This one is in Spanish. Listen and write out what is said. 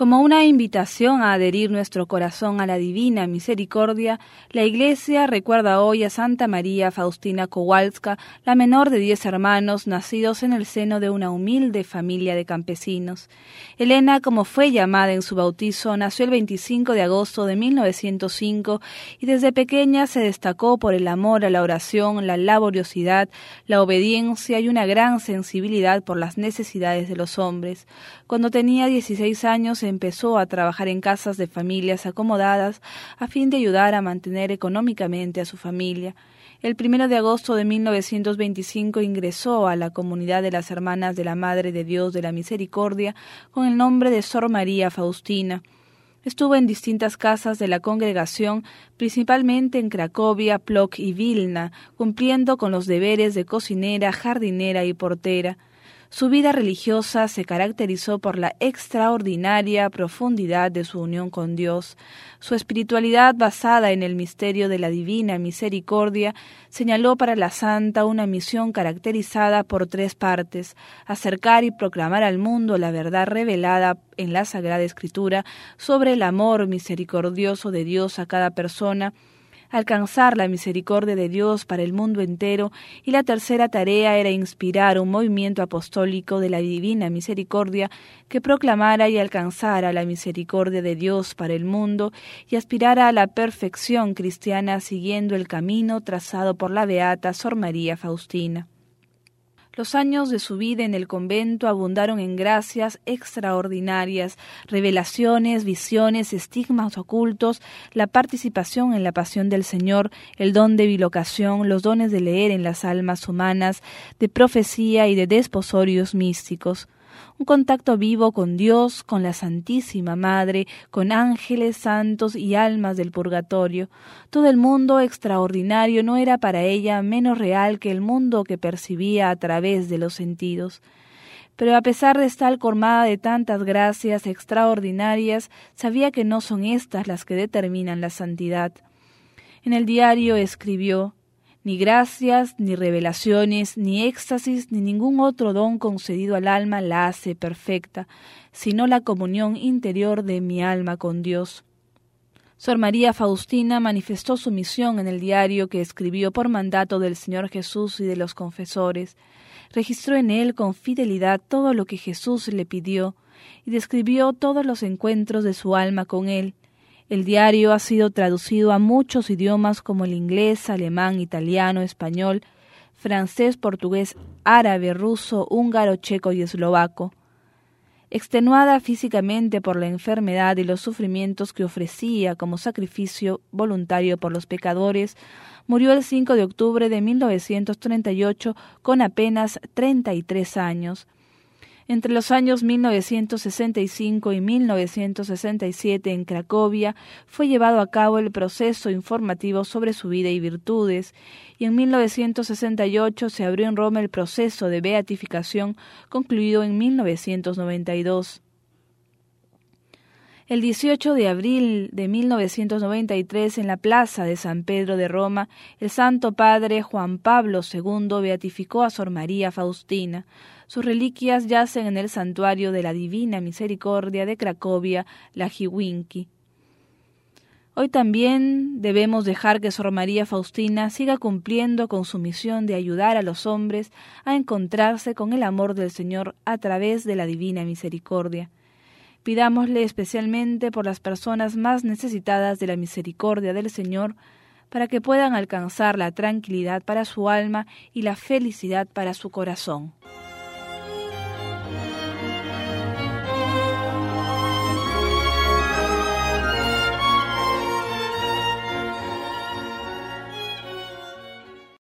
Como una invitación a adherir nuestro corazón a la divina misericordia, la Iglesia recuerda hoy a Santa María Faustina Kowalska, la menor de diez hermanos nacidos en el seno de una humilde familia de campesinos. Elena, como fue llamada en su bautizo, nació el 25 de agosto de 1905 y desde pequeña se destacó por el amor a la oración, la laboriosidad, la obediencia y una gran sensibilidad por las necesidades de los hombres. Cuando tenía 16 años empezó a trabajar en casas de familias acomodadas a fin de ayudar a mantener económicamente a su familia. El primero de agosto de 1925 ingresó a la comunidad de las Hermanas de la Madre de Dios de la Misericordia con el nombre de Sor María Faustina. Estuvo en distintas casas de la congregación, principalmente en Cracovia, Plock y Vilna, cumpliendo con los deberes de cocinera, jardinera y portera. Su vida religiosa se caracterizó por la extraordinaria profundidad de su unión con Dios. Su espiritualidad basada en el misterio de la divina misericordia señaló para la santa una misión caracterizada por tres partes acercar y proclamar al mundo la verdad revelada en la Sagrada Escritura sobre el amor misericordioso de Dios a cada persona, alcanzar la misericordia de Dios para el mundo entero y la tercera tarea era inspirar un movimiento apostólico de la divina misericordia que proclamara y alcanzara la misericordia de Dios para el mundo y aspirara a la perfección cristiana siguiendo el camino trazado por la beata Sor María Faustina. Los años de su vida en el convento abundaron en gracias extraordinarias, revelaciones, visiones, estigmas ocultos, la participación en la pasión del Señor, el don de bilocación, los dones de leer en las almas humanas, de profecía y de desposorios místicos un contacto vivo con Dios, con la Santísima Madre, con ángeles santos y almas del purgatorio. Todo el mundo extraordinario no era para ella menos real que el mundo que percibía a través de los sentidos. Pero a pesar de estar colmada de tantas gracias extraordinarias, sabía que no son estas las que determinan la santidad. En el diario escribió ni gracias, ni revelaciones, ni éxtasis, ni ningún otro don concedido al alma la hace perfecta, sino la comunión interior de mi alma con Dios. Sor María Faustina manifestó su misión en el diario que escribió por mandato del Señor Jesús y de los confesores. Registró en él con fidelidad todo lo que Jesús le pidió y describió todos los encuentros de su alma con él, el diario ha sido traducido a muchos idiomas como el inglés, alemán, italiano, español, francés, portugués, árabe, ruso, húngaro, checo y eslovaco. Extenuada físicamente por la enfermedad y los sufrimientos que ofrecía como sacrificio voluntario por los pecadores, murió el 5 de octubre de 1938 con apenas 33 años. Entre los años 1965 y 1967 en Cracovia fue llevado a cabo el proceso informativo sobre su vida y virtudes, y en 1968 se abrió en Roma el proceso de beatificación concluido en 1992. El 18 de abril de 1993, en la plaza de San Pedro de Roma, el Santo Padre Juan Pablo II beatificó a Sor María Faustina. Sus reliquias yacen en el santuario de la Divina Misericordia de Cracovia, la Jiwinki. Hoy también debemos dejar que Sor María Faustina siga cumpliendo con su misión de ayudar a los hombres a encontrarse con el amor del Señor a través de la Divina Misericordia. Pidámosle especialmente por las personas más necesitadas de la misericordia del Señor, para que puedan alcanzar la tranquilidad para su alma y la felicidad para su corazón.